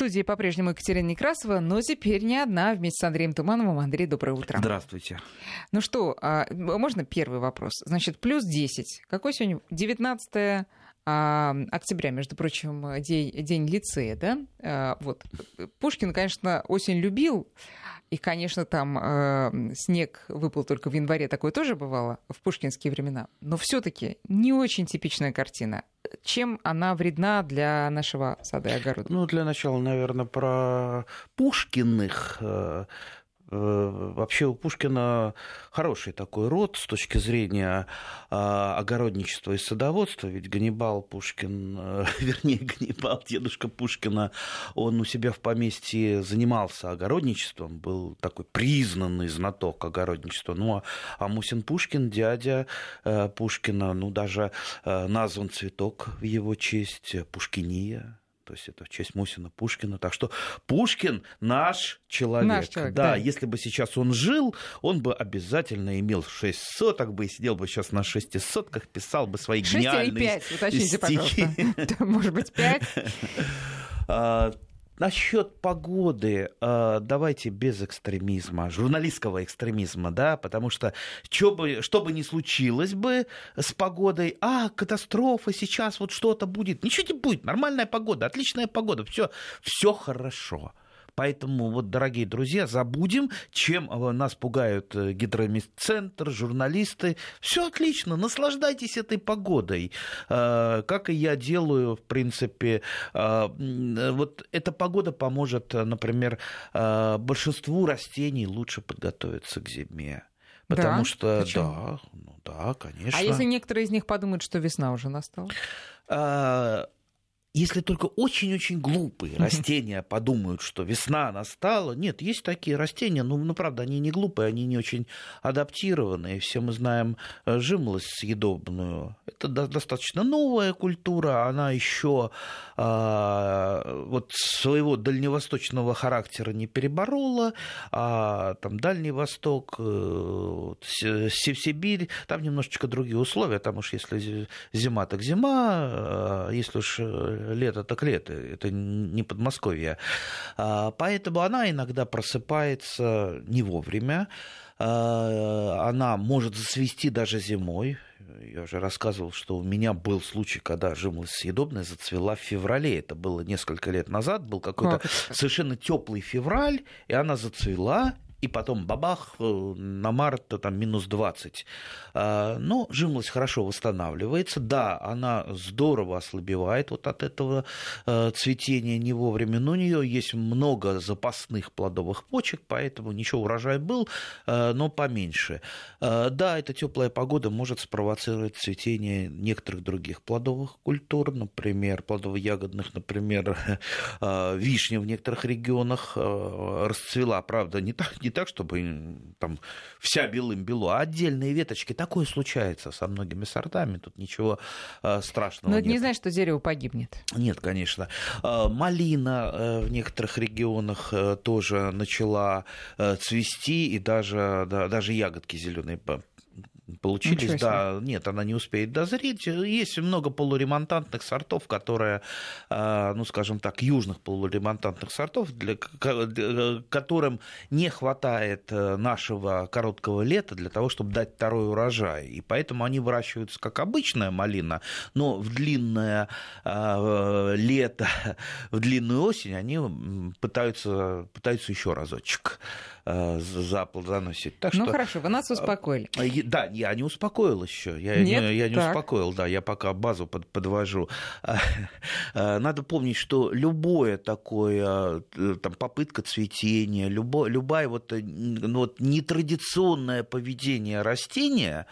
студии по-прежнему Екатерина Некрасова, но теперь не одна, вместе с Андреем Тумановым. Андрей, доброе утро. Здравствуйте. Ну что, а, можно первый вопрос? Значит, плюс 10. Какой сегодня? 19 а, октября, между прочим, день, день лицея, да? А, вот. Пушкин, конечно, осень любил, и, конечно, там э, снег выпал только в январе, такое тоже бывало в пушкинские времена. Но все-таки не очень типичная картина. Чем она вредна для нашего сада и огорода? Ну, для начала, наверное, про Пушкиных. Э, вообще у Пушкина хороший такой род с точки зрения а, огородничества и садоводства, ведь Ганнибал Пушкин, э, вернее, Ганнибал, дедушка Пушкина, он у себя в поместье занимался огородничеством, был такой признанный знаток огородничества. Ну, а, а Мусин Пушкин, дядя э, Пушкина, ну, даже назван цветок в его честь, Пушкиния, то есть это в честь Мусина Пушкина. Так что Пушкин наш человек. Наш человек да, да, если бы сейчас он жил, он бы обязательно имел 6 соток бы и сидел бы сейчас на 6 сотках, писал бы свои гениальные 6 или уточните, стихи. пожалуйста. Может быть, 5? Насчет погоды, э, давайте без экстремизма, журналистского экстремизма, да, потому что что бы, что бы ни случилось бы с погодой, а, катастрофа, сейчас вот что-то будет, ничего не будет, нормальная погода, отличная погода, все, все хорошо. Поэтому, вот, дорогие друзья, забудем, чем э, нас пугают э, гидромедцентр, журналисты. Все отлично, наслаждайтесь этой погодой. Э, как и я делаю, в принципе, вот эта погода поможет, например, большинству растений лучше подготовиться к зиме. Потому да? что, Почему? да, ну да, конечно. А если некоторые из них подумают, что весна уже настала? Если только очень-очень глупые растения подумают, что весна настала. Нет, есть такие растения, но, ну, правда, они не глупые, они не очень адаптированные. Все мы знаем э, жимолость съедобную. Это достаточно новая культура, она еще а, вот своего дальневосточного характера не переборола, а там Дальний Восток, э, Сибирь, там немножечко другие условия, там уж если зима, так зима, а если уж лето так лето, это не Подмосковье. А, поэтому она иногда просыпается не вовремя, а, она может засвести даже зимой. Я уже рассказывал, что у меня был случай, когда жимолость съедобная зацвела в феврале. Это было несколько лет назад. Был какой-то совершенно теплый февраль, и она зацвела, и потом бабах, э, на март там минус 20. А, но жимолость хорошо восстанавливается. Да, она здорово ослабевает вот от этого э, цветения не вовремя, но у нее есть много запасных плодовых почек, поэтому ничего, урожай был, э, но поменьше. Да, эта теплая погода может спровоцировать цветение некоторых других плодовых культур, например, плодово-ягодных, например, вишня в некоторых регионах расцвела, правда, не так, не не так, чтобы там вся белым бело, а отдельные веточки. Такое случается со многими сортами, тут ничего э, страшного Но нет. это не значит, что дерево погибнет. Нет, конечно. Э, малина э, в некоторых регионах тоже начала цвести, и даже, да, даже ягодки зеленые получились, да, нет, она не успеет дозреть. Есть много полуремонтантных сортов, которые, а, ну, скажем так, южных полуремонтантных сортов, для, которым не хватает э, нашего короткого лета для того, чтобы дать второй урожай. И поэтому они выращиваются как обычная малина, но в длинное а, лето, в длинную осень они пытаются, пытаются еще разочек э, заплодоносить. Так ну что, хорошо, вы нас успокоили. Да, я не успокоил еще. Я, Нет? Не, я не так. успокоил, да, я пока базу под, подвожу. А, надо помнить, что любое такое, э, там, попытка цветения, любо, любая вот, э, ну, вот нетрадиционное поведение растения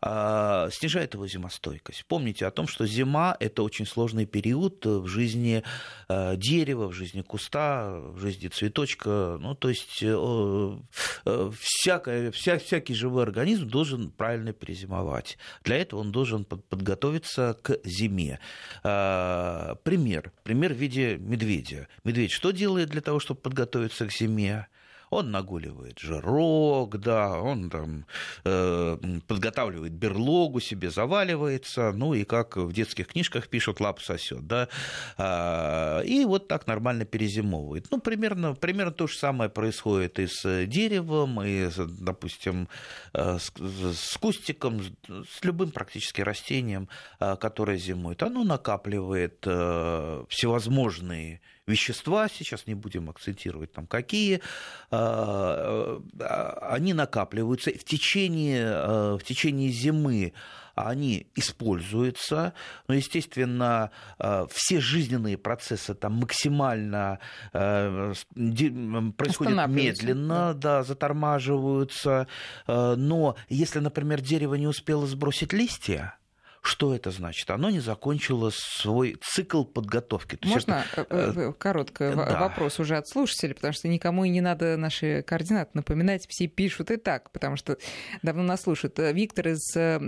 а, снижает его зимостойкость. Помните о том, что зима – это очень сложный период в жизни э, дерева, в жизни куста, в жизни цветочка. Ну, то есть всякое, вся, всякий живой организм должен правильно перезимовать. Для этого он должен подготовиться к зиме. А, пример. Пример в виде медведя. Медведь что делает для того, чтобы подготовиться к зиме? Он нагуливает жирок, да, он там э, подготавливает берлогу себе, заваливается, ну и как в детских книжках пишут, лап сосет, да, а, и вот так нормально перезимовывает. Ну, примерно, примерно то же самое происходит и с деревом, и, допустим, э, с, с кустиком, с любым практически растением, э, которое зимует. Оно накапливает э, всевозможные вещества, сейчас не будем акцентировать там какие, они накапливаются в течение, в течение зимы они используются, но, естественно, все жизненные процессы там максимально происходят медленно, да, затормаживаются, но если, например, дерево не успело сбросить листья, что это значит? Оно не закончило свой цикл подготовки. То Можно это... Э, э, короткий да. вопрос уже от слушателей, потому что никому и не надо наши координаты напоминать, все пишут и так, потому что давно нас слушают. Виктор из э,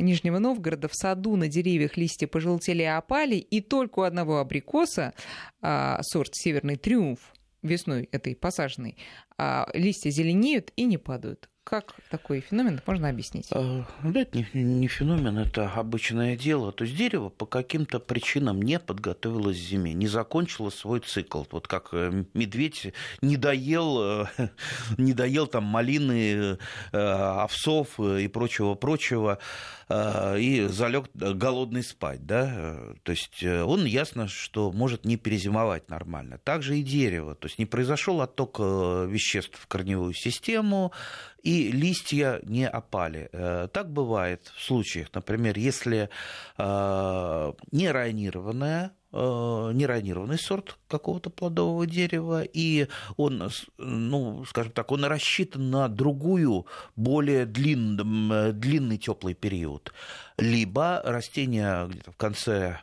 Нижнего Новгорода в саду на деревьях листья пожелтели и опали, и только у одного абрикоса, а, сорт Северный Триумф, весной этой посаженной, а, листья зеленеют и не падают. Как такой феномен можно объяснить? Да, это не, не феномен, это обычное дело. То есть дерево по каким-то причинам не подготовилось к зиме, не закончило свой цикл. Вот как э, медведь не доел, э, не доел там малины, э, овсов и прочего-прочего, и залег голодный спать. Да? То есть он ясно, что может не перезимовать нормально. Также и дерево. То есть не произошел отток веществ в корневую систему, и листья не опали. Э, так бывает в случаях, например, если э, не э, неронированный сорт какого-то плодового дерева, и он, ну, скажем так, он рассчитан на другую, более длинный, длинный теплый период. Либо растение где-то в конце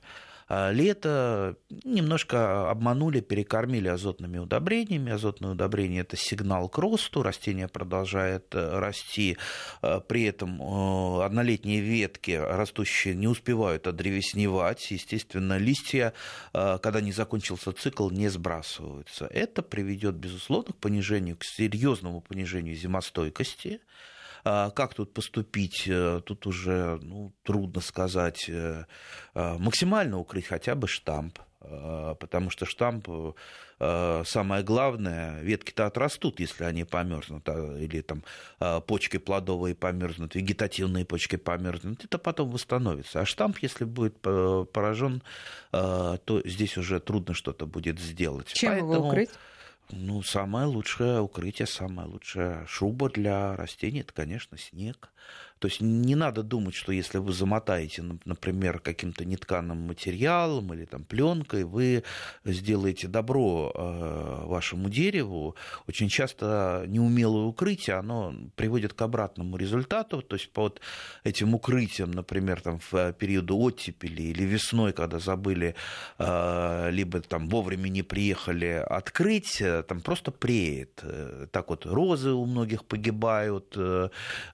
лето немножко обманули, перекормили азотными удобрениями. Азотные удобрения – это сигнал к росту, растение продолжает э, расти, э, при этом э, однолетние ветки растущие не успевают одревесневать, естественно, листья, когда не закончился цикл, не сбрасываются. Это приведет, безусловно, к понижению, к серьезному понижению зимостойкости, а как тут поступить, э, тут уже ну, трудно сказать. Э, а, максимально укрыть хотя бы штамп а, потому что штамп самое главное, ветки-то отрастут, если они померзнут, или там почки плодовые померзнут, вегетативные почки померзнут, это потом восстановится. А штамп, если будет поражен, то здесь уже трудно что-то будет сделать. Чем Поэтому... его укрыть? Ну, самое лучшее укрытие, самая лучшая шуба для растений, это, конечно, снег. То есть не надо думать, что если вы замотаете, например, каким-то нетканым материалом или там пленкой, вы сделаете добро э, вашему дереву. Очень часто неумелое укрытие, оно приводит к обратному результату. То есть под этим укрытием, например, там, в периоды оттепели или весной, когда забыли, э, либо там вовремя не приехали открыть, э, там просто преет. Так вот, розы у многих погибают,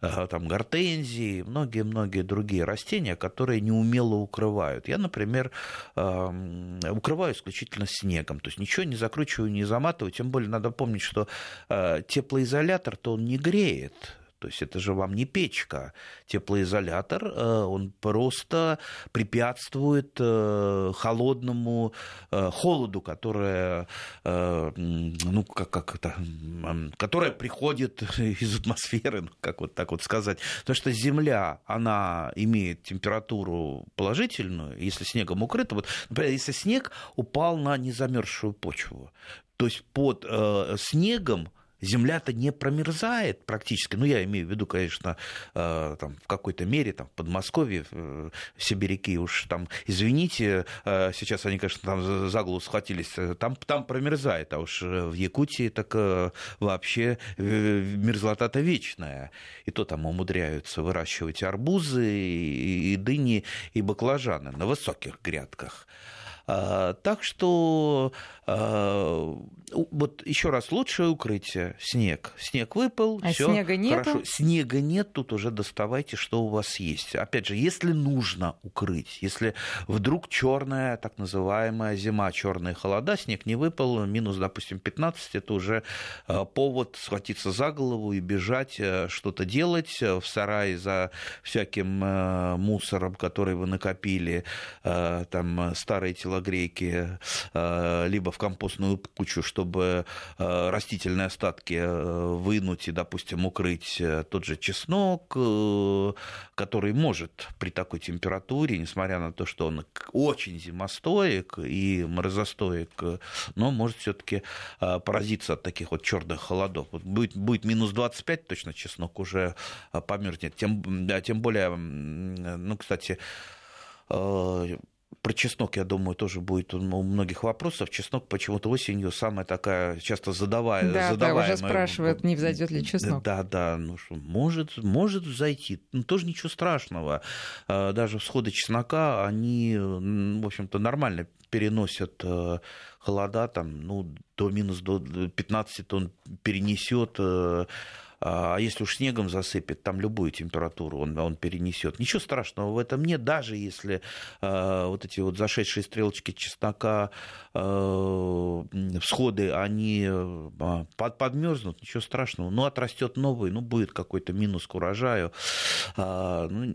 там гортензии, гортензии, многие-многие другие растения, которые неумело укрывают. Я, например, укрываю исключительно снегом, то есть ничего не закручиваю, не заматываю, тем более надо помнить, что э, теплоизолятор-то он не греет, то есть это же вам не печка. Теплоизолятор, э, он просто препятствует э, холодному э, холоду, которое, ну, как, как это, которое приходит из атмосферы, ну, как вот так вот сказать. Потому что Земля, она имеет температуру положительную, если снегом укрыта. Вот, например, если снег упал на незамерзшую почву, то есть под э, снегом земля-то не промерзает практически. Ну, я имею в виду, конечно, э, там, в какой-то мере, там, в Подмосковье, в Сибиряки уж там, извините, э, сейчас они, конечно, там за голову схватились, э, там, там промерзает, а уж в Якутии так вообще мерзлота-то вечная. И то там умудряются выращивать арбузы, и, и дыни, и баклажаны на высоких грядках. Так что вот еще раз, лучшее укрытие снег. Снег выпал, а все снега нет. Снега нет, тут уже доставайте, что у вас есть. Опять же, если нужно укрыть, если вдруг черная, так называемая зима, черные холода, снег не выпал, минус, допустим, 15, это уже э, повод схватиться за голову и бежать, э, что-то делать в сарае за всяким мусором, который вы накопили, там старые телогрейки, либо в компостную кучу, чтобы э, растительные остатки э, вынуть и, допустим, укрыть э, тот же чеснок, который может при такой температуре, несмотря на то, что он очень зимостоек и морозостоек, но может все-таки поразиться от таких вот черных холодов. Будет, будет минус 25, точно чеснок уже померзнет. Тем, тем более, ну, кстати, про чеснок, я думаю, тоже будет у многих вопросов. Чеснок почему-то осенью самая такая часто задавая, да, задаваемая. Да, уже спрашивают, не взойдет ли чеснок. Да, да, ну что, может, может взойти. Ну, тоже ничего страшного. А, даже всходы чеснока, они, в общем-то, нормально переносят э, холода, там, ну, до минус до 15 он перенесет э, а если уж снегом засыпет, там любую температуру он, он перенесет. Ничего страшного в этом нет, даже если э, вот эти вот зашедшие стрелочки чеснока, э, всходы, они э, под, подмерзнут, ничего страшного. Ну, отрастет новый, ну, будет какой-то минус к урожаю. Э, ну,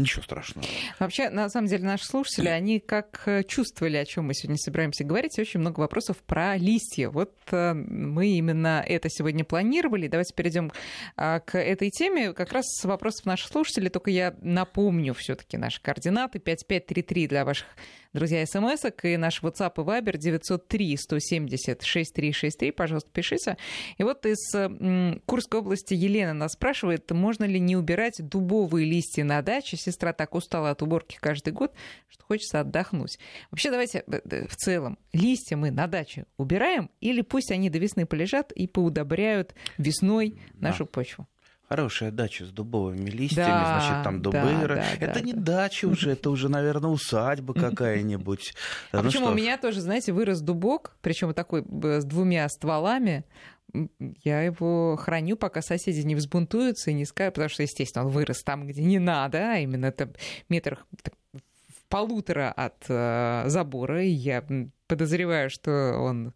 ничего страшного. Вообще, на самом деле, наши слушатели, они как э, чувствовали, о чем мы сегодня собираемся говорить, очень много вопросов про листья. Вот э, мы именно это сегодня планировали. Давайте перейдем перейдем а, к этой теме. Как раз с вопросов наших слушателей, только я напомню все-таки наши координаты. 5533 для ваших друзья, смс и наш WhatsApp и Viber 903 170 6363. Пожалуйста, пишите. И вот из Курской области Елена нас спрашивает, можно ли не убирать дубовые листья на даче. Сестра так устала от уборки каждый год, что хочется отдохнуть. Вообще, давайте э, в целом, листья мы на даче убираем или пусть они до весны полежат и поудобряют весной нашу да. почву? Хорошая дача с дубовыми листьями, да, значит, там дубы. Да, да, это да, не да. дача уже, это уже, наверное, усадьба какая-нибудь. А ну почему у меня тоже, знаете, вырос дубок, причем такой с двумя стволами. Я его храню, пока соседи не взбунтуются и не скажут, потому что, естественно, он вырос там, где не надо, а именно это метрах в полутора от э, забора, и я подозреваю, что он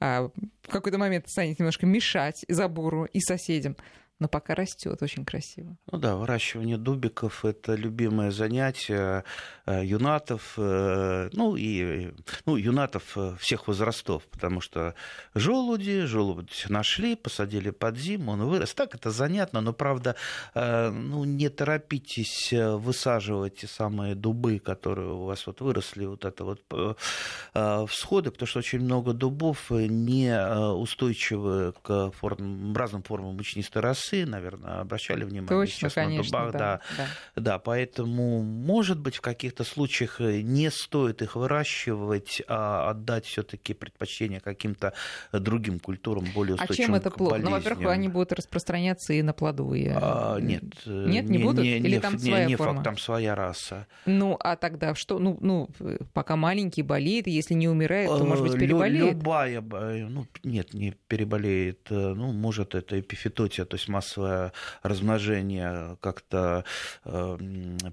э, в какой-то момент станет немножко мешать забору и соседям но пока растет очень красиво. Ну да, выращивание дубиков это любимое занятие э, юнатов, э, ну и ну, юнатов э, всех возрастов, потому что желуди, желудь нашли, посадили под зиму, он вырос. Так это занятно, но правда, ну не торопитесь высаживать те самые дубы, которые у вас вот выросли, вот это вот всходы, потому что очень много дубов не устойчивы к форм, разным формам мучнистой росы, часы, наверное, обращали внимание Точно, сейчас конечно, на дубах. Да, да. Да. поэтому, может быть, в каких-то случаях не стоит их выращивать, а отдать все-таки предпочтение каким-то другим культурам, более устойчивым А чем это плохо? Ну, во-первых, они будут распространяться и на плодовые. А, нет. Нет, не, не будут? Не, Или не, там не, своя не форма? факт, там своя раса. Ну, а тогда что? Ну, ну пока маленький болеет, если не умирает, то, может быть, переболеет? Любая, ну, нет, не переболеет. Ну, может, это эпифитотия, то есть массовое размножение как-то э,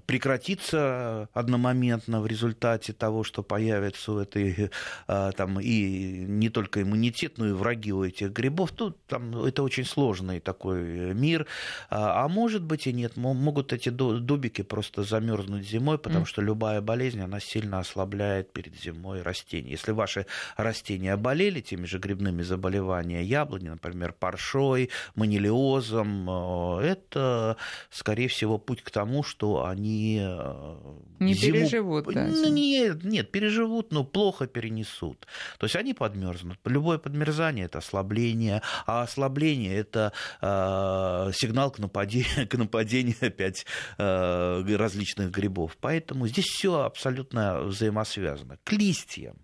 прекратится одномоментно в результате того, что появится у этой э, там и не только иммунитет, но и враги у этих грибов. Тут там это очень сложный такой мир. А, а может быть и нет, могут эти дубики просто замерзнуть зимой, потому mm. что любая болезнь, она сильно ослабляет перед зимой растения. Если ваши растения болели теми же грибными заболеваниями, яблони, например, паршой, манилиозом, образом, э, это, скорее всего, путь к тому, что они э, не зиму... переживут. Да, нет, нет, переживут, но плохо перенесут. То есть они подмерзнут. Любое подмерзание это ослабление, а ослабление это э, сигнал к нападению, к нападению опять э, различных грибов. Поэтому здесь все абсолютно взаимосвязано. К листьям.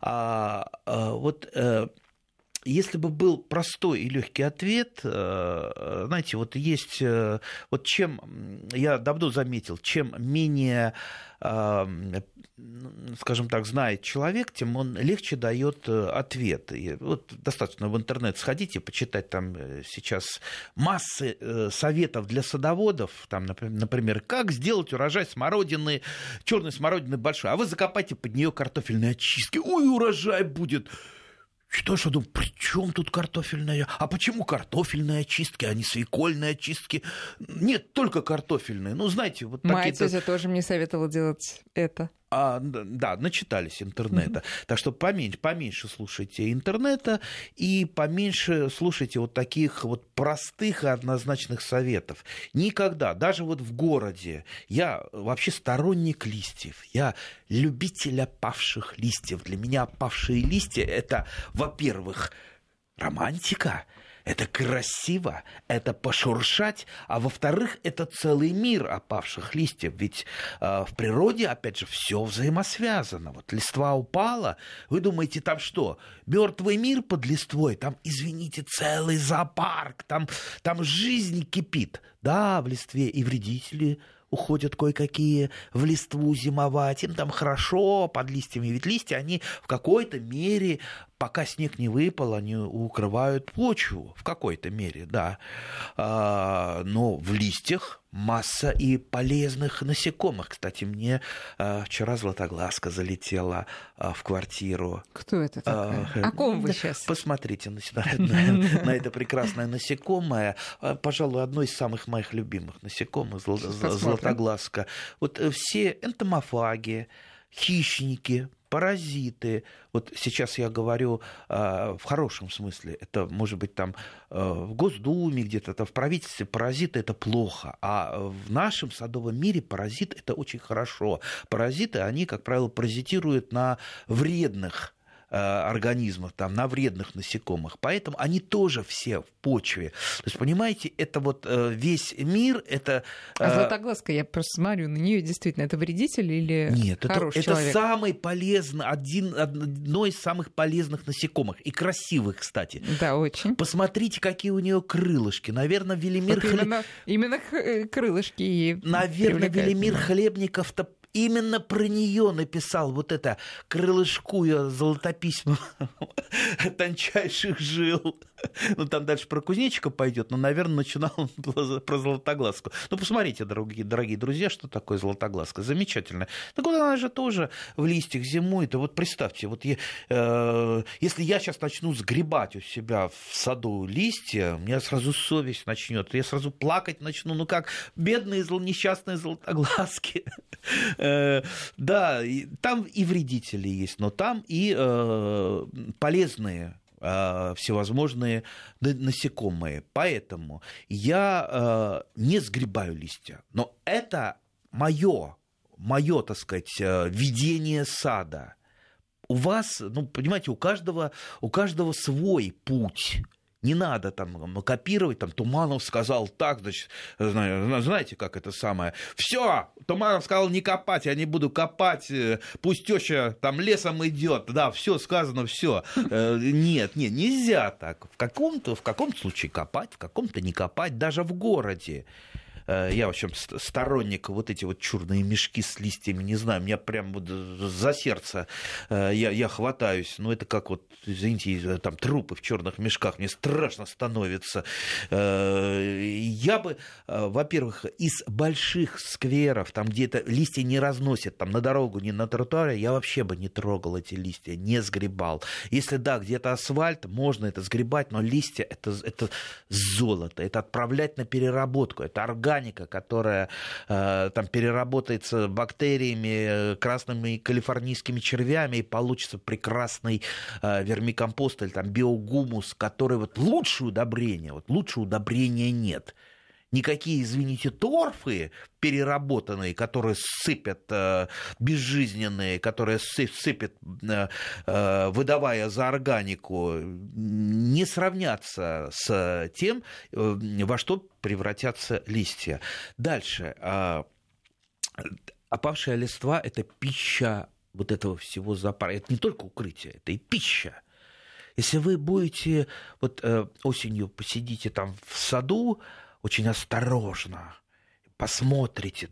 А, а, вот э, если бы был простой и легкий ответ, э, знаете, вот есть, э, вот чем, я давно заметил, чем менее, э, скажем так, знает человек, тем он легче дает ответ. И вот достаточно в интернет сходите, почитать там сейчас массы советов для садоводов, там, например, как сделать урожай смородины, черной смородины большой, а вы закопайте под нее картофельные очистки, ой, урожай будет что я думаю, при чем тут картофельная? А почему картофельные очистки, а не свекольные очистки? Нет, только картофельные. Ну, знаете, вот Моя тетя тоже мне советовала делать это. А, да, начитались интернета. Mm-hmm. Так что поменьше, поменьше слушайте интернета и поменьше слушайте вот таких вот простых и однозначных советов. Никогда, даже вот в городе, я вообще сторонник листьев, я любитель опавших листьев. Для меня опавшие листья это, во-первых, романтика, это красиво, это пошуршать, а во-вторых, это целый мир опавших листьев. Ведь э, в природе, опять же, все взаимосвязано. Вот листва упала, вы думаете, там что? Мертвый мир под листвой, там, извините, целый зоопарк, там, там жизнь кипит. Да, в листве и вредители уходят кое-какие в листву зимовать, им там хорошо под листьями, ведь листья, они в какой-то мере пока снег не выпал, они укрывают почву в какой-то мере, да. А, но в листьях масса и полезных насекомых. Кстати, мне а, вчера златоглазка залетела а, в квартиру. Кто это такая? О ком вы сейчас? Посмотрите на, на, на это прекрасное насекомое. Пожалуй, одно из самых моих любимых насекомых, златоглазка. Вот э, все энтомофаги, хищники, паразиты. Вот сейчас я говорю э, в хорошем смысле. Это может быть там э, в Госдуме где-то, это в правительстве паразиты это плохо. А в нашем садовом мире паразит это очень хорошо. Паразиты, они, как правило, паразитируют на вредных организмов, там, на вредных насекомых. Поэтому они тоже все в почве. То есть, понимаете, это вот э, весь мир, это... А э, златоглазка, я просто смотрю на нее действительно, это вредитель или Нет, это, это самый полезный, один, одно из самых полезных насекомых. И красивых, кстати. Да, очень. Посмотрите, какие у нее крылышки. Наверное, Велимир... Вот именно, именно крылышки и Наверное, Велимир Хлебников-то именно про нее написал вот это крылышкуя золотописьма тончайших жил. Ну, там дальше про кузнечика пойдет, но, наверное, начинал про золотоглазку. Ну, посмотрите, дорогие, дорогие друзья, что такое золотоглазка. Замечательно. Так вот, она же тоже в листьях зимует. И вот представьте, вот я, э, если я сейчас начну сгребать у себя в саду листья, у меня сразу совесть начнет. Я сразу плакать начну. Ну как, бедные зл, несчастные золотоглазки. Э, да, там и вредители есть, но там и э, полезные всевозможные насекомые. Поэтому я э, не сгребаю листья. Но это мое, мое, так сказать, э, видение сада. У вас, ну, понимаете, у каждого, у каждого свой путь. Не надо там копировать, там Туманов сказал так, значит, знаете, как это самое. Все, Туманов сказал не копать, я не буду копать, э, пусть теща там лесом идет, да, все сказано, все. Э, нет, нет, нельзя так. В каком-то, в каком-то случае копать, в каком-то не копать, даже в городе. Э, я, в общем, сторонник вот эти вот черные мешки с листьями, не знаю, меня прям вот за сердце э, я, я хватаюсь. Ну, это как вот, извините, там трупы в черных мешках, мне страшно становится. Э, я бы, во-первых, из больших скверов, там где то листья не разносят, там на дорогу, не на тротуаре, я вообще бы не трогал эти листья, не сгребал. Если да, где-то асфальт, можно это сгребать, но листья это, это золото, это отправлять на переработку, это органика органика, которая э, там переработается бактериями, э, красными калифорнийскими червями, и получится прекрасный э, вермикомпост или там биогумус, который вот лучшее удобрение, вот лучшего удобрения нет. Никакие, извините, торфы переработанные, которые сыпят э, безжизненные, которые сыпят, э, выдавая за органику, не сравнятся с тем, э, во что превратятся листья. Дальше. Э, опавшая листва – это пища вот этого всего зоопарка. Это не только укрытие, это и пища. Если вы будете вот э, осенью посидите там в саду, очень осторожно посмотрите,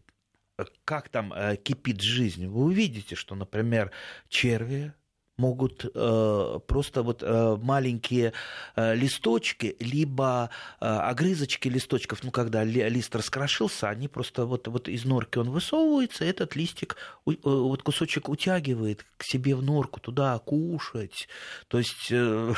как там э, кипит жизнь, вы увидите, что, например, черви могут э, просто вот э, маленькие э, листочки, либо э, огрызочки листочков, ну, когда ли, лист раскрошился, они просто вот, вот из норки он высовывается, этот листик, у, э, вот кусочек утягивает к себе в норку, туда кушать. То есть, э,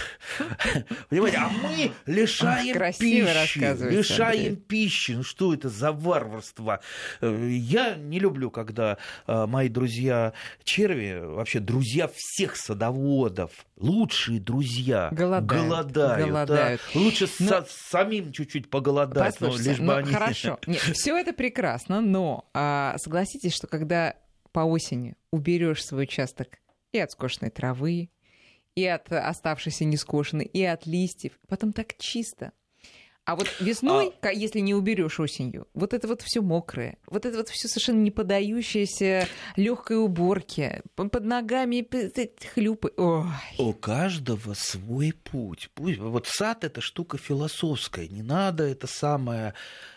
понимаете, а мы лишаем пищи, лишаем пищи. Ну, что это за варварство? Э, я не люблю, когда э, мои друзья черви, вообще друзья всех садоводов, лучшие друзья голодают. голодают, голодают. Да. Лучше но... Ну, самим чуть-чуть поголодать, но лишь бы ну, они... Хорошо, все это прекрасно, но а, согласитесь, что когда по осени уберешь свой участок и от скошенной травы, и от оставшейся нескошенной, и от листьев, потом так чисто, а вот весной, а... если не уберешь осенью, вот это вот все мокрое, вот это вот все совершенно не подающееся легкой уборке, под ногами хлюпы. Ой. У каждого свой путь. Пусть вот сад это штука философская, не надо это самое.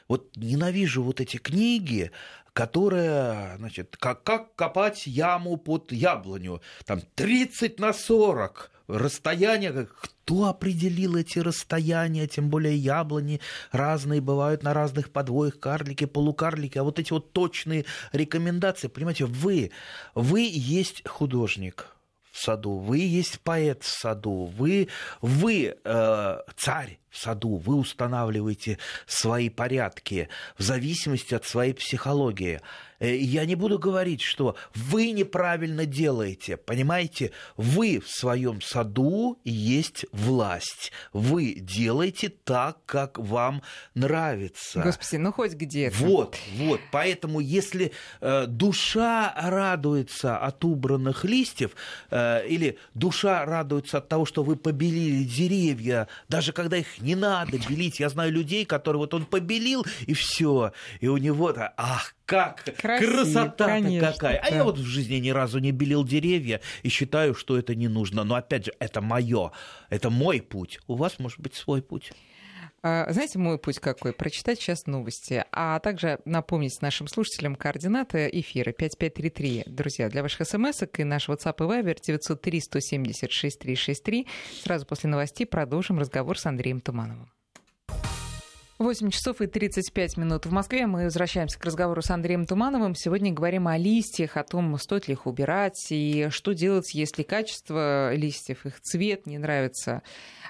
Вот ненавижу вот эти книги, которая, значит, как, как копать яму под яблоню, там 30 на 40 расстояние, кто определил эти расстояния, тем более яблони разные бывают на разных подвоях, карлики, полукарлики, а вот эти вот точные рекомендации, понимаете, вы, вы есть художник, в саду, вы есть поэт в саду, вы, вы э, царь в саду, вы устанавливаете свои порядки в зависимости от своей психологии. Э, я не буду говорить, что вы неправильно делаете, понимаете? Вы в своем саду есть власть. Вы делаете так, как вам нравится. Господи, ну хоть где-то. Вот, вот. Поэтому если э, душа радуется от убранных листьев, э, или душа радуется от того, что вы побелили деревья, даже когда их не надо белить. Я знаю людей, которые вот он побелил, и все. И у него, ах, как красота какая. А я вот в жизни ни разу не белил деревья и считаю, что это не нужно. Но опять же, это мое, это мой путь. У вас может быть свой путь. А, знаете, мой путь какой? Прочитать сейчас новости, а также напомнить нашим слушателям координаты эфира 5533. Друзья, для ваших смс и наш WhatsApp и Viber 903 170 6363. Сразу после новостей продолжим разговор с Андреем Тумановым. 8 часов и 35 минут в Москве. Мы возвращаемся к разговору с Андреем Тумановым. Сегодня говорим о листьях, о том, стоит ли их убирать и что делать, если качество листьев, их цвет не нравится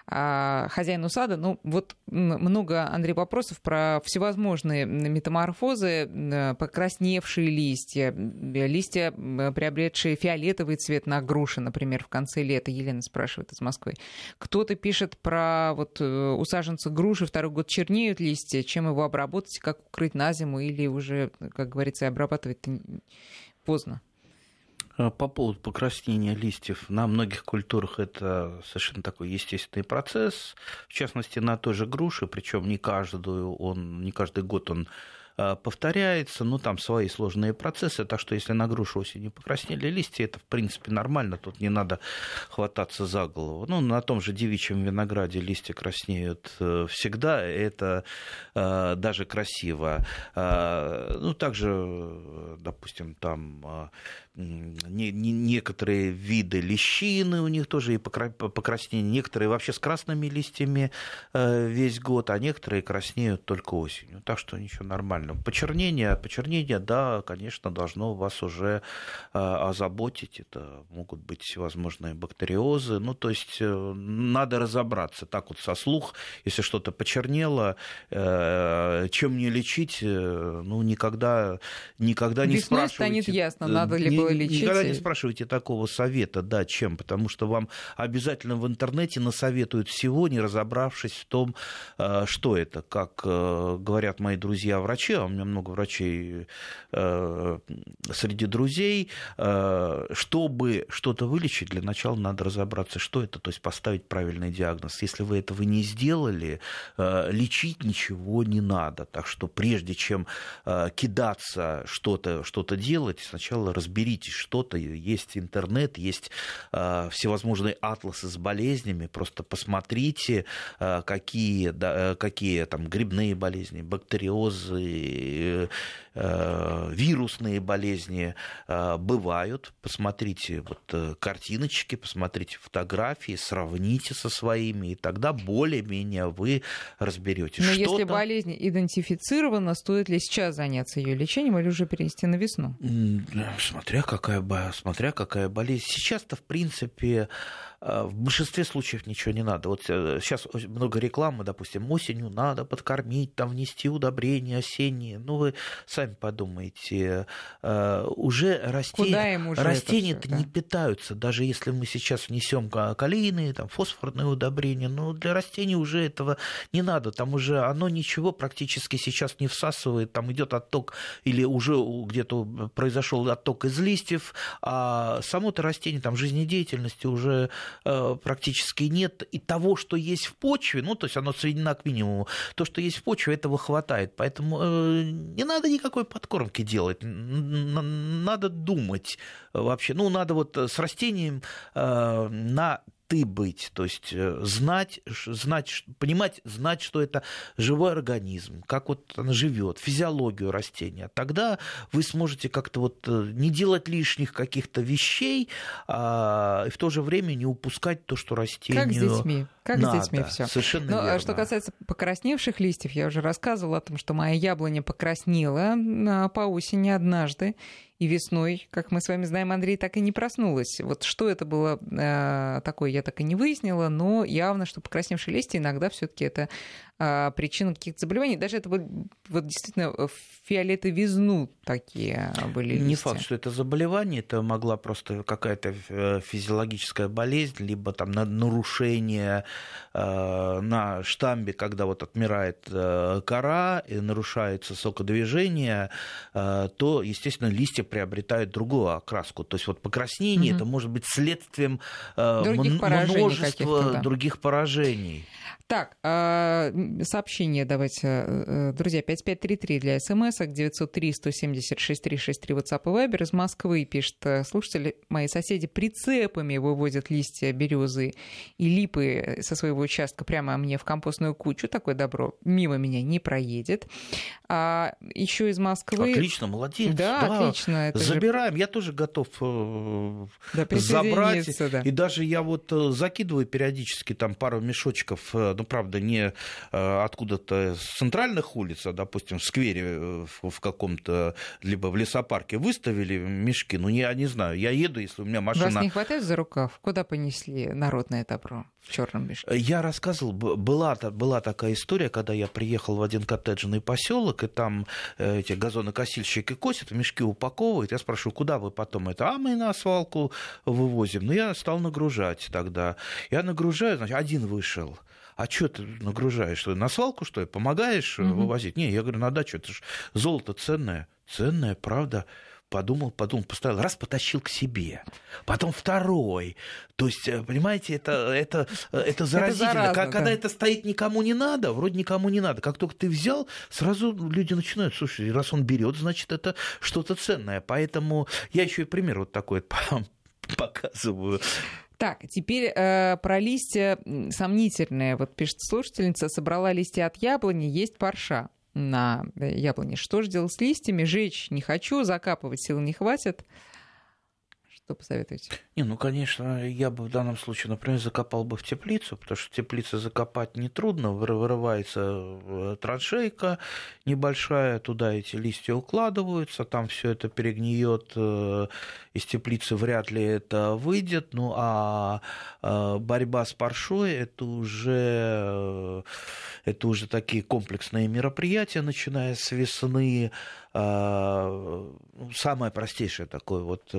а, хозяину сада. Ну, вот много, Андрей, вопросов про всевозможные метаморфозы, покрасневшие листья, листья, приобретшие фиолетовый цвет на груши, например, в конце лета. Елена спрашивает из Москвы. Кто-то пишет про вот э, у саженца груши второй год чернеют листья, чем его обработать, как укрыть на зиму или уже, как говорится, обрабатывать поздно. Э, по поводу покраснения листьев, на многих культурах это совершенно такой естественный процесс. В частности, на той же груши, причем не каждую он, не каждый год он повторяется, ну, там свои сложные процессы, так что если на грушу осенью покраснели листья, это, в принципе, нормально, тут не надо хвататься за голову. Ну, на том же девичьем винограде листья краснеют э, всегда, это э, даже красиво. Ну, также, допустим, там не, не, некоторые виды лещины, у них тоже и покраснение, некоторые вообще с красными листьями весь год, а некоторые краснеют только осенью. Так что ничего нормально правильно. Почернение, почернение, да, конечно, должно вас уже э, озаботить. Это могут быть всевозможные бактериозы. Ну, то есть э, надо разобраться. Так вот со слух, если что-то почернело, э, чем не лечить, ну, никогда, никогда не Весной спрашивайте. станет ясно, надо ли было лечить. Никогда не спрашивайте такого совета, да, чем, потому что вам обязательно в интернете насоветуют всего, не разобравшись в том, что это, как говорят мои друзья-врачи, у меня много врачей э, среди друзей. Э, чтобы что-то вылечить, для начала надо разобраться, что это, то есть поставить правильный диагноз. Если вы этого не сделали, э, лечить ничего не надо. Так что прежде чем кидаться что-то что делать, сначала разберитесь, что-то. Есть интернет, есть всевозможные атласы с болезнями. Просто посмотрите, какие, да, какие там грибные болезни, бактериозы, э, вирусные болезни э, бывают. Посмотрите вот, э, картиночки, посмотрите фотографии, сравните со своими, и тогда более-менее вы разберетесь. Но если болезнь идентифицирована, стоит ли сейчас заняться ее лечением или уже перенести на весну? Смотря какая, смотря какая болезнь. Сейчас-то, в принципе, в большинстве случаев ничего не надо. Вот сейчас э, много рекламы, допустим, осенью надо подкормить, там внести удобрения осенние. Ну, вы сами подумайте, э, уже растения, растения всё, да? не питаются, даже если мы сейчас внесем калийные, там, фосфорные удобрения, но для растений уже этого не надо, там уже оно ничего практически сейчас не всасывает, там идет отток или уже где-то произошел отток из листьев, а само-то растение там жизнедеятельности уже Э, практически нет, и того, что есть в почве, ну, то есть оно сведено к минимуму, то, что есть в почве, этого хватает. Поэтому э, не надо никакой подкормки делать, надо думать вообще. Ну, надо вот с растением э, на ты быть, то есть э, знать, знать, понимать, знать, что это живой организм, как вот он живет, физиологию растения. Тогда вы сможете как-то вот э, не делать лишних каких-то вещей, а, и в то же время не упускать то, что растение. Как с детьми. Как надо. с детьми все. Совершенно Но а верно. что касается покрасневших листьев, я уже рассказывала о том, что моя яблоня покраснела по осени однажды и весной, как мы с вами знаем, Андрей так и не проснулась. Вот что это было э, такое, я так и не выяснила, но явно, что покрасневшие листья иногда все таки это э, причина каких-то заболеваний. Даже это вот, вот действительно фиолетовизну такие были листья. Не факт, что это заболевание, это могла просто какая-то э, физиологическая болезнь, либо там нарушение э, на штамбе, когда вот отмирает э, кора и нарушается сокодвижение, то, естественно, листья приобретают другую окраску. То есть вот покраснение угу. это может быть следствием других множества да. других поражений. Так, а, сообщение давайте, э, э, друзья, 5533 для смс, 903 176 363 WhatsApp и Viber из Москвы пишет э, слушатели, мои соседи прицепами вывозят листья березы и липы со своего участка прямо мне в компостную кучу, такое добро мимо меня не проедет. А еще из Москвы... Отлично, молодец. Да, да отлично. Это Забираем, же... я тоже готов да, забрать. Да. И даже я вот закидываю периодически там пару мешочков ну, правда, не э, откуда-то с центральных улиц, а, допустим, в сквере э, в каком-то, либо в лесопарке выставили мешки, ну, я не знаю, я еду, если у меня машина... Вас не хватает за рукав? Куда понесли народное добро в черном мешке? Я рассказывал, была, была такая история, когда я приехал в один коттеджный поселок, и там э, эти газонокосильщики косят, мешки упаковывают. Я спрашиваю, куда вы потом это? А мы на свалку вывозим. Ну, я стал нагружать тогда. Я нагружаю, значит, один вышел а что ты нагружаешь? Что, на свалку, что ли, помогаешь угу. вывозить? Не, я говорю, на дачу, это же золото ценное. Ценное, правда подумал, подумал, поставил, раз потащил к себе, потом второй. То есть, э, понимаете, это, это, это заразительно. Это заразно, Когда да. это стоит никому не надо, вроде никому не надо. Как только ты взял, сразу люди начинают, слушай, раз он берет, значит, это что-то ценное. Поэтому я еще и пример вот такой показываю. Так, теперь э, про листья сомнительные. Вот пишет слушательница, собрала листья от яблони, есть парша на э, яблоне. Что же делать с листьями? Жечь не хочу, закапывать сил не хватит. Что посоветуете? Не, ну, конечно, я бы в данном случае, например, закопал бы в теплицу, потому что теплица закопать нетрудно, вырывается э, траншейка небольшая, туда эти листья укладываются, там все это перегниет, э, из теплицы вряд ли это выйдет, ну а э, борьба с паршой это уже, это уже такие комплексные мероприятия, начиная с весны, самое простейшее такое вот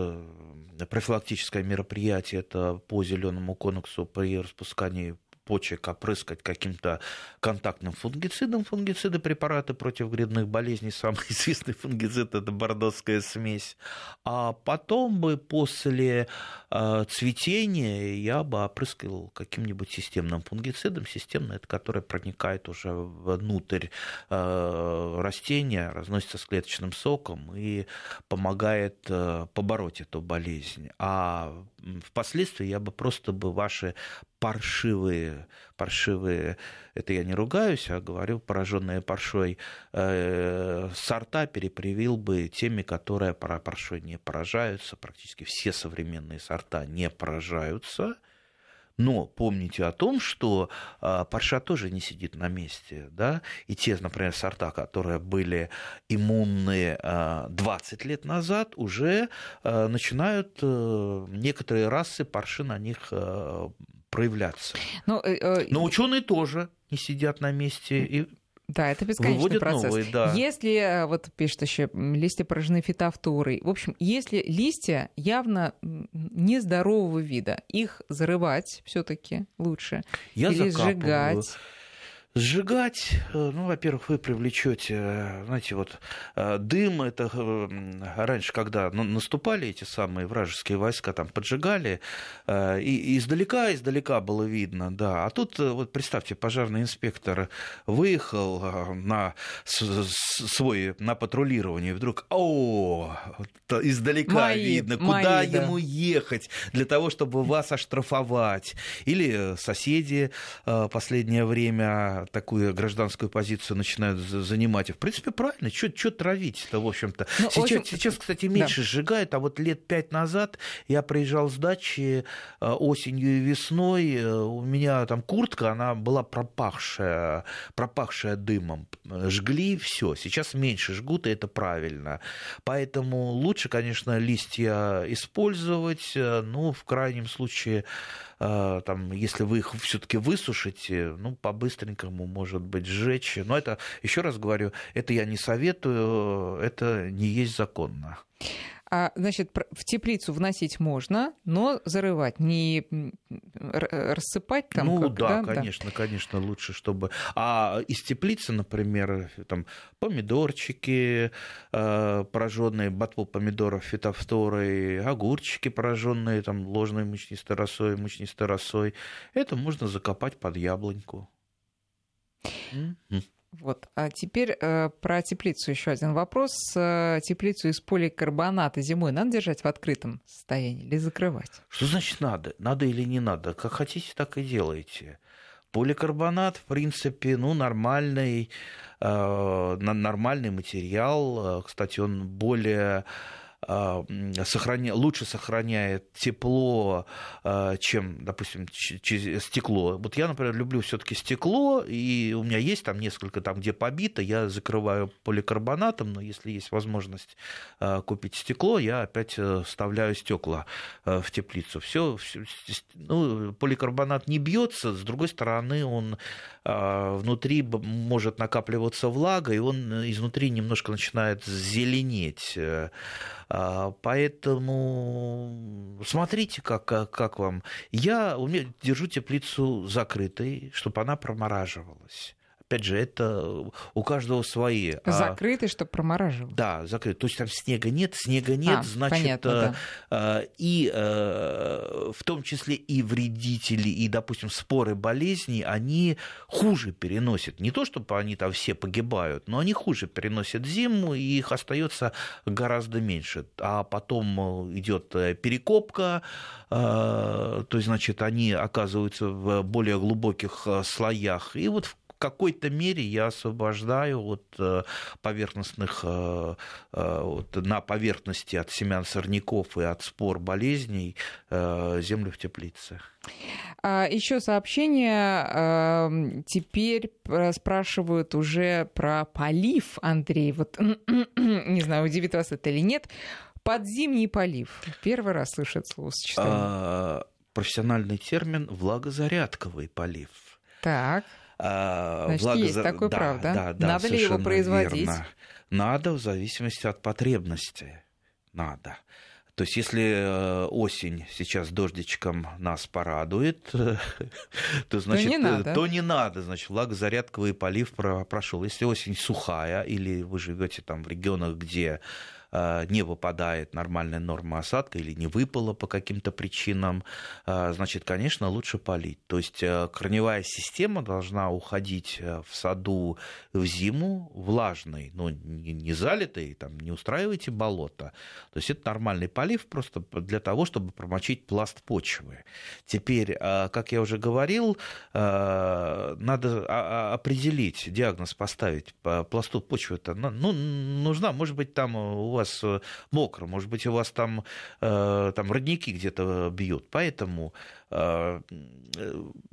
профилактическое мероприятие это по зеленому конусу при распускании почек опрыскать каким-то контактным фунгицидом. Фунгициды, препараты против грибных болезней, самый известный фунгицид – это бордоская смесь. А потом бы после э, цветения я бы опрыскал каким-нибудь системным фунгицидом. Системный – это который проникает уже внутрь э, растения, разносится с клеточным соком и помогает э, побороть эту болезнь. А впоследствии я бы просто бы ваши паршивые, паршивые, это я не ругаюсь, а говорю, пораженные паршой, э, сорта перепривил бы теми, которые паршой не поражаются. Практически все современные сорта не поражаются. Но помните о том, что э, парша тоже не сидит на месте. Да? И те, например, сорта, которые были иммунны э, 20 лет назад, уже э, начинают э, некоторые расы парши на них э, проявляться. Но, э, э, Но ученые тоже не сидят на месте. И да, это бесконечный Выводят процесс. Новые, да. Если, э, вот пишет еще, листья поражены фитофторой, в общем, если листья явно нездорового вида, их зарывать все таки лучше Я или закапываю. сжигать Сжигать, э, ну, во-первых, вы привлечете, э, знаете, вот э, дым, это раньше, когда наступали эти самые вражеские войска, там поджигали, и издалека, издалека было видно, да. А тут, вот представьте, пожарный инспектор выехал на свой, на патрулирование, и вдруг, о, издалека мои, видно, куда мои, ему да. ехать для того, чтобы вас оштрафовать. Или соседи последнее время такую гражданскую позицию начинают занимать. И, в принципе, правильно. Что травить-то, в общем-то? Ну, сейчас, общем... сейчас, кстати, меньше да. сжигают, а вот лет пять назад я приезжал с дачи э, осенью и весной, э, у меня там куртка, она была пропахшая, пропахшая дымом. Жгли, все. Сейчас меньше жгут, и это правильно. Поэтому лучше, конечно, листья использовать, э, ну, в крайнем случае там, если вы их все-таки высушите, ну, по-быстренькому, может быть, сжечь. Но это, еще раз говорю, это я не советую, это не есть законно. А, значит, в теплицу вносить можно, но зарывать, не рассыпать там. Ну как, да, да, конечно, да. конечно, лучше, чтобы. А из теплицы, например, там помидорчики э, пораженные, ботву помидоров фитофторой, огурчики пораженные там ложной мучнистой росой, мучнистой росой, это можно закопать под яблоньку. Вот. А теперь э, про теплицу еще один вопрос. Э, теплицу из поликарбоната зимой надо держать в открытом состоянии или закрывать? Что значит надо? Надо или не надо? Как хотите, так и делайте. Поликарбонат, в принципе, ну, нормальный, э, нормальный материал. Э, кстати, он более сохраня... лучше сохраняет тепло, а, чем, допустим, стекло. Вот я, например, люблю все-таки стекло, и у меня есть там несколько, там, где побито, я закрываю поликарбонатом, но если есть возможность а, купить стекло, я опять э, вставляю стекла э, в теплицу. Все, ну, поликарбонат не бьется, с другой стороны, он внутри может накапливаться влага, и он изнутри немножко начинает зеленеть. А, поэтому смотрите, как, как вам. Я держу теплицу закрытой, чтобы она промораживалась опять же, это у каждого свои. А закрытый, чтобы промораживал. Да, закрытый. То есть там снега нет, снега нет, а, значит, понятно, э, да. А, и э, в том числе и вредители, и, допустим, споры болезней, они хуже переносят. Не то, чтобы они там все погибают, но они хуже переносят зиму, и их остается гораздо меньше. А потом идет перекопка, то есть, значит, они оказываются в более глубоких слоях. И вот в какой-то мере я освобождаю от э, поверхностных, э, э, вот, на поверхности от семян сорняков и от спор болезней землю в теплице. А, Еще сообщение. Теперь спрашивают уже про полив, Андрей. Вот не знаю, удивит вас это или нет. Подзимний полив. Первый раз слышит словосочетание. А, профессиональный термин влагозарядковый полив. Так. А, Значит, благо... есть такой да, прав, да? да, да Надо ли его производить? Верно. Надо в зависимости от потребности. Надо. То есть, если осень сейчас дождичком нас порадует, то значит, то не надо, то не надо значит, влагозарядковый полив прошел. Если осень сухая, или вы живете там в регионах, где Э, не выпадает нормальная норма осадка или не выпала по каким-то причинам, э, значит, конечно, лучше полить. То есть э, корневая система должна уходить в саду в зиму влажной, но не залитой, там, не устраивайте болото. То есть это нормальный полив просто для того, чтобы промочить пласт почвы. Теперь, как я уже говорил, надо определить, диагноз поставить по пласту почвы. -то. Ну, нужна, может быть, там у вас вас э, мокро, может быть, у вас там, э, там родники где-то бьют. Поэтому э,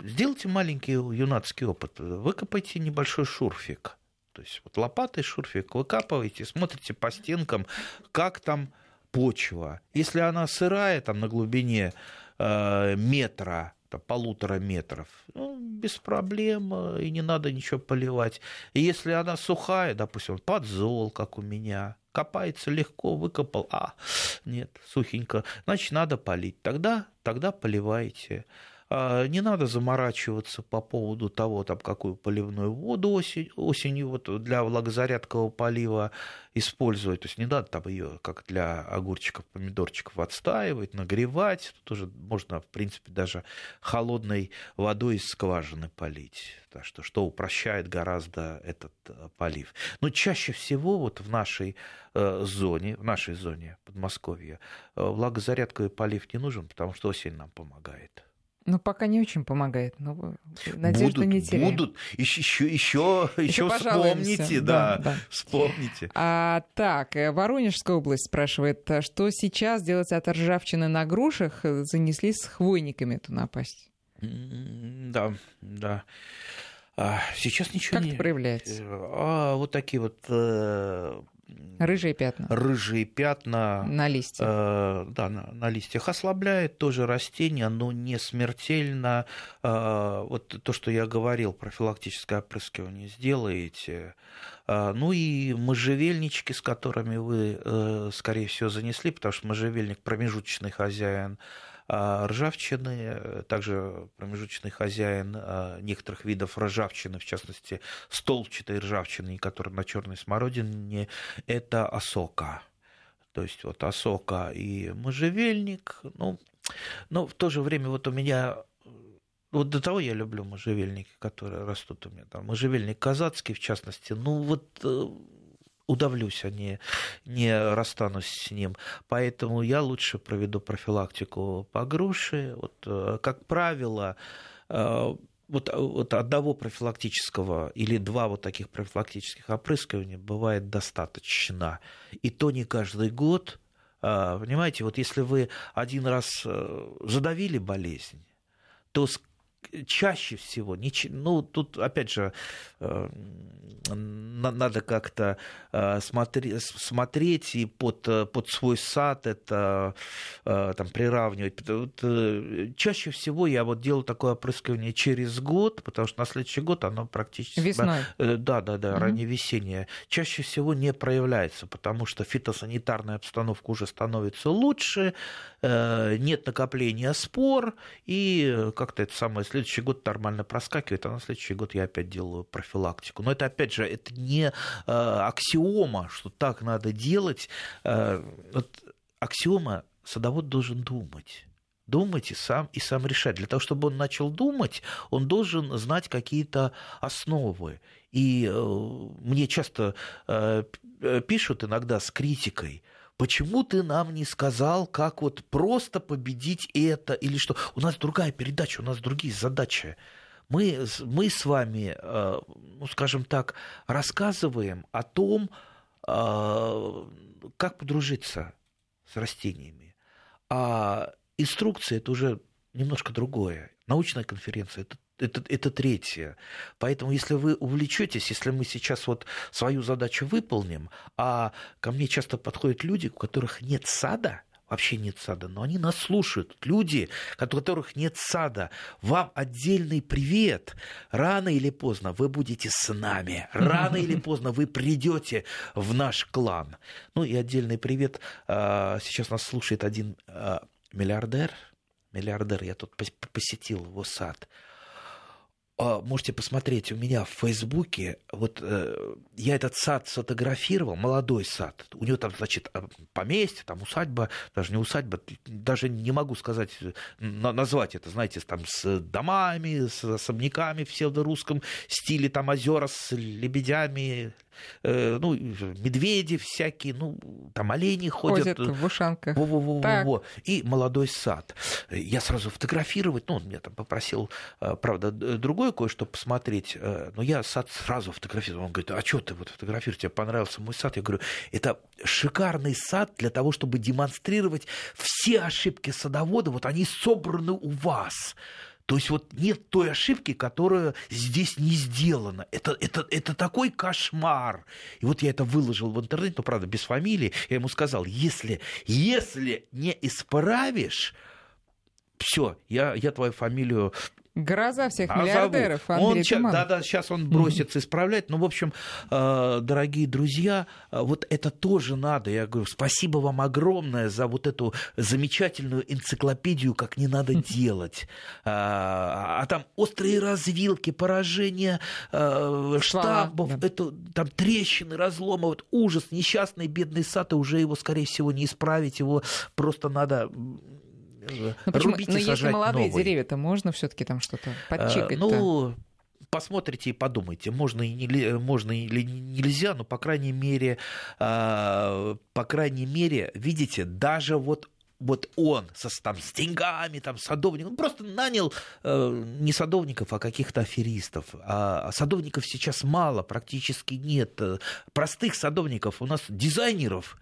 сделайте маленький юнацкий опыт. Выкопайте небольшой шурфик. То есть вот лопатой шурфик выкапываете, смотрите по стенкам, как там почва. Если она сырая, там на глубине метра, полутора метров, ну, без проблем, и не надо ничего поливать. И если она сухая, допустим, подзол, как у меня, копается легко, выкопал, а, нет, сухенько, значит, надо полить. Тогда, тогда поливайте. А, не надо заморачиваться по поводу того, там, какую поливную воду осень, осенью вот для влагозарядкового полива использовать. То есть не надо там ее, как для огурчиков, помидорчиков, отстаивать, нагревать. Тут уже можно, в принципе, даже холодной водой из скважины полить. Так что, что упрощает гораздо этот э, полив. Но чаще всего вот в нашей э, зоне, в нашей зоне Подмосковья, э, влагозарядковый полив не нужен, потому что осень нам помогает. Ну, пока не очень помогает, но надежду будут, не теряем. Будут, еще, еще, еще, еще вспомните, да, да, да. вспомните. А, так, э, Воронежская область спрашивает, а что сейчас делать от ржавчины на грушах? Занесли с хвойниками эту напасть. Да, да. А, сейчас ничего как не... Как проявляется? А, вот такие вот э, Рыжие пятна. Рыжие пятна. На листьях. Э, да, на, на листьях. Ослабляет тоже растение, но не смертельно. Э, вот то, что я говорил, профилактическое опрыскивание сделаете. Э, ну и можжевельнички, с которыми вы, э, скорее всего, занесли, потому что можжевельник промежуточный хозяин ржавчины, также промежуточный хозяин а, некоторых видов ржавчины, в частности, столбчатой ржавчины, которая на черной смородине, это осока. То есть вот осока и можжевельник. Ну, но в то же время вот у меня вот до того я люблю можжевельники, которые растут у меня. Там можжевельник казацкий, в частности. Ну, вот э, удавлюсь, а не, не расстанусь с ним. Поэтому я лучше проведу профилактику по груши. Вот, э, как правило, э, вот, вот одного профилактического или два вот таких профилактических опрыскивания бывает достаточно. И то не каждый год. Э, понимаете, вот если вы один раз задавили болезнь, то чаще всего, ну, тут, опять же, надо как-то э, смотреть, смотреть и под, э, под свой сад это э, там, приравнивать. Вот, чаще всего я вот делаю такое опрыскивание через год, потому что на следующий год оно практически... Весной. Да, да, да, угу. ранневесеннее. Чаще всего не проявляется, потому что фитосанитарная обстановка уже становится лучше, нет накопления спор, и как-то это самое, следующий год нормально проскакивает, а на следующий год я опять делаю профилактику. Но это опять же, это не э, аксиома, что так надо делать. Э, вот аксиома садовод должен думать думать и сам, и сам решать. Для того, чтобы он начал думать, он должен знать какие-то основы. И э, мне часто э, пишут иногда с критикой, почему ты нам не сказал, как вот просто победить это или что. У нас другая передача, у нас другие задачи мы, мы с вами, э, ну, скажем так, рассказываем о том, э, как подружиться с растениями. А инструкция это уже немножко другое. Научная конференция это это, это третье. Поэтому, если вы увлечетесь, если мы сейчас вот свою задачу выполним, а ко мне часто подходят люди, у которых нет сада, вообще нет сада, но они нас слушают. Люди, у которых нет сада, вам отдельный привет. Рано или поздно вы будете с нами. Рано или поздно вы придете в наш клан. Ну и отдельный привет. А, сейчас нас слушает один а, миллиардер. Миллиардер, я тут посетил его сад. А, можете посмотреть у меня в Фейсбуке. Вот э, я этот сад сфотографировал, молодой сад. У него там, значит, а, поместье, там усадьба, даже не усадьба, даже не могу сказать, назвать это, знаете, там с домами, с особняками в псевдорусском стиле, там озера с лебедями, Э, ну, медведи всякие, ну, там олени ходят. Ходят в ушанках. Во -во -во -во -во. И молодой сад. Я сразу фотографировать, ну, он меня там попросил, э, правда, другое кое-что посмотреть, э, но я сад сразу фотографировал. Он говорит, а что ты вот фотографируешь, тебе понравился мой сад? Я говорю, это шикарный сад для того, чтобы демонстрировать все ошибки садовода, вот они собраны у вас. То есть вот нет той ошибки, которая здесь не сделана. Это, это, это такой кошмар. И вот я это выложил в интернет, но, правда, без фамилии. Я ему сказал, если, если не исправишь, все, я, я твою фамилию Гроза всех а миллиардеров, Андрей он, Да, да, сейчас он бросится исправлять. Ну, в общем, э, дорогие друзья, э, вот это тоже надо. Я говорю, спасибо вам огромное за вот эту замечательную энциклопедию, как не надо делать. А, а там острые развилки, поражение э, штампов, да. это, там трещины, разломы, вот ужас, несчастный бедный сад, и уже его, скорее всего, не исправить, его просто надо ну, рубить Но если молодые новые. деревья, то можно все-таки там что-то а, подчикать? Ну, посмотрите и подумайте, можно, и не, можно или нельзя, но по крайней мере, а, по крайней мере, видите, даже вот вот он со, там, с деньгами, там, садовник, он просто нанял э, не садовников, а каких-то аферистов. А садовников сейчас мало, практически нет. Простых садовников, у нас дизайнеров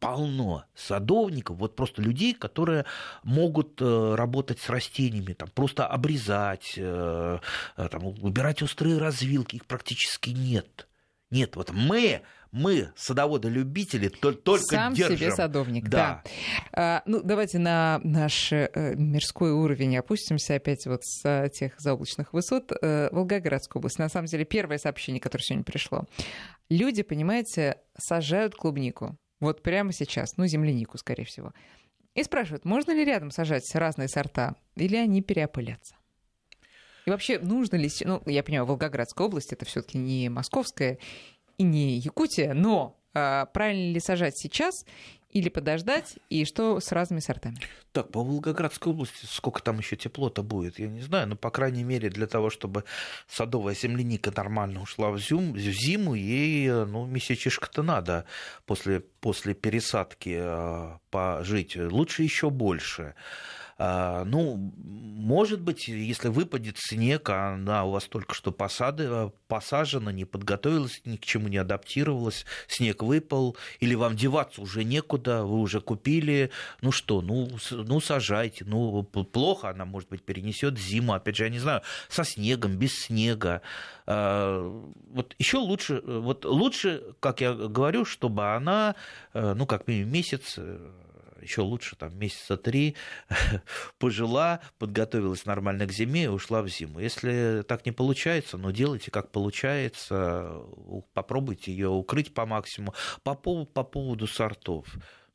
полно садовников, вот просто людей, которые могут э, работать с растениями, там, просто обрезать, э, э, там, убирать острые развилки, их практически нет. Нет, вот мы, мы, садоводы-любители, только Сам держим. себе садовник, да. да. А, ну, давайте на наш э, мирской уровень опустимся опять вот с тех заоблачных высот. Э, Волгоградская область. На самом деле, первое сообщение, которое сегодня пришло. Люди, понимаете, сажают клубнику. Вот прямо сейчас, ну, землянику, скорее всего. И спрашивают, можно ли рядом сажать разные сорта, или они переопылятся? И вообще, нужно ли... Ну, я понимаю, Волгоградская область, это все таки не Московская и не Якутия, но а, правильно ли сажать сейчас или подождать, и что с разными сортами? Так, по Волгоградской области сколько там еще тепло-то будет, я не знаю, но, по крайней мере, для того, чтобы садовая земляника нормально ушла в зиму, в зиму ей, ну, месячишко-то надо после, после пересадки э, пожить. Лучше еще больше. А, ну, может быть, если выпадет снег, а она у вас только что посады, э, посажена, не подготовилась, ни к чему не адаптировалась, снег выпал, или вам деваться уже некуда, вы уже купили, ну что, ну, ну сажайте, ну плохо она, может быть, перенесет зиму, опять же, я не знаю, со снегом, без снега. А, вот еще лучше, вот лучше, как я говорю, чтобы она, э, ну, как минимум месяц еще лучше там месяца три пожила, подготовилась нормально к зиме и ушла в зиму. Если так не получается, ну делайте как получается, попробуйте ее укрыть по максимуму. По поводу, по поводу сортов.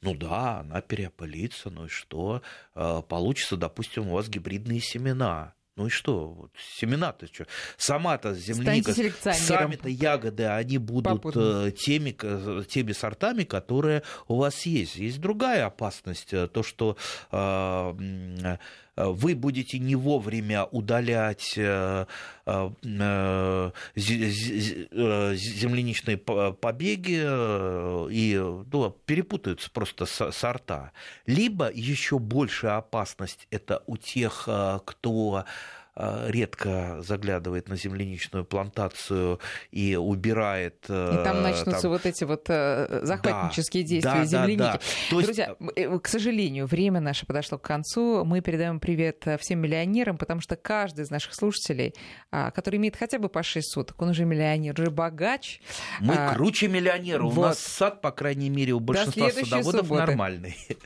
Ну да, она переопылится, ну и что? А, получится, допустим, у вас гибридные семена ну и что? Вот, семена-то что? Сама-то земляника, сами-то ягоды, они будут Попутно. Э, теми, теми сортами, которые у вас есть. Есть другая опасность, э, то, что э, вы будете не вовремя удалять земляничные побеги и ну, перепутаются просто сорта. Либо еще большая опасность это у тех, кто Э, редко заглядывает на земляничную плантацию и убирает... И там э, начнутся там... вот эти вот э, захватнические да, действия да, земляники. Да, да. То есть... Друзья, к сожалению, время наше подошло к концу. Мы передаем привет всем миллионерам, потому что каждый из наших слушателей, а, который имеет хотя бы по 6 суток, он уже миллионер, уже богач. Мы а, круче миллионера. Вот. У нас сад, по крайней мере, у большинства садоводов субботы. нормальный.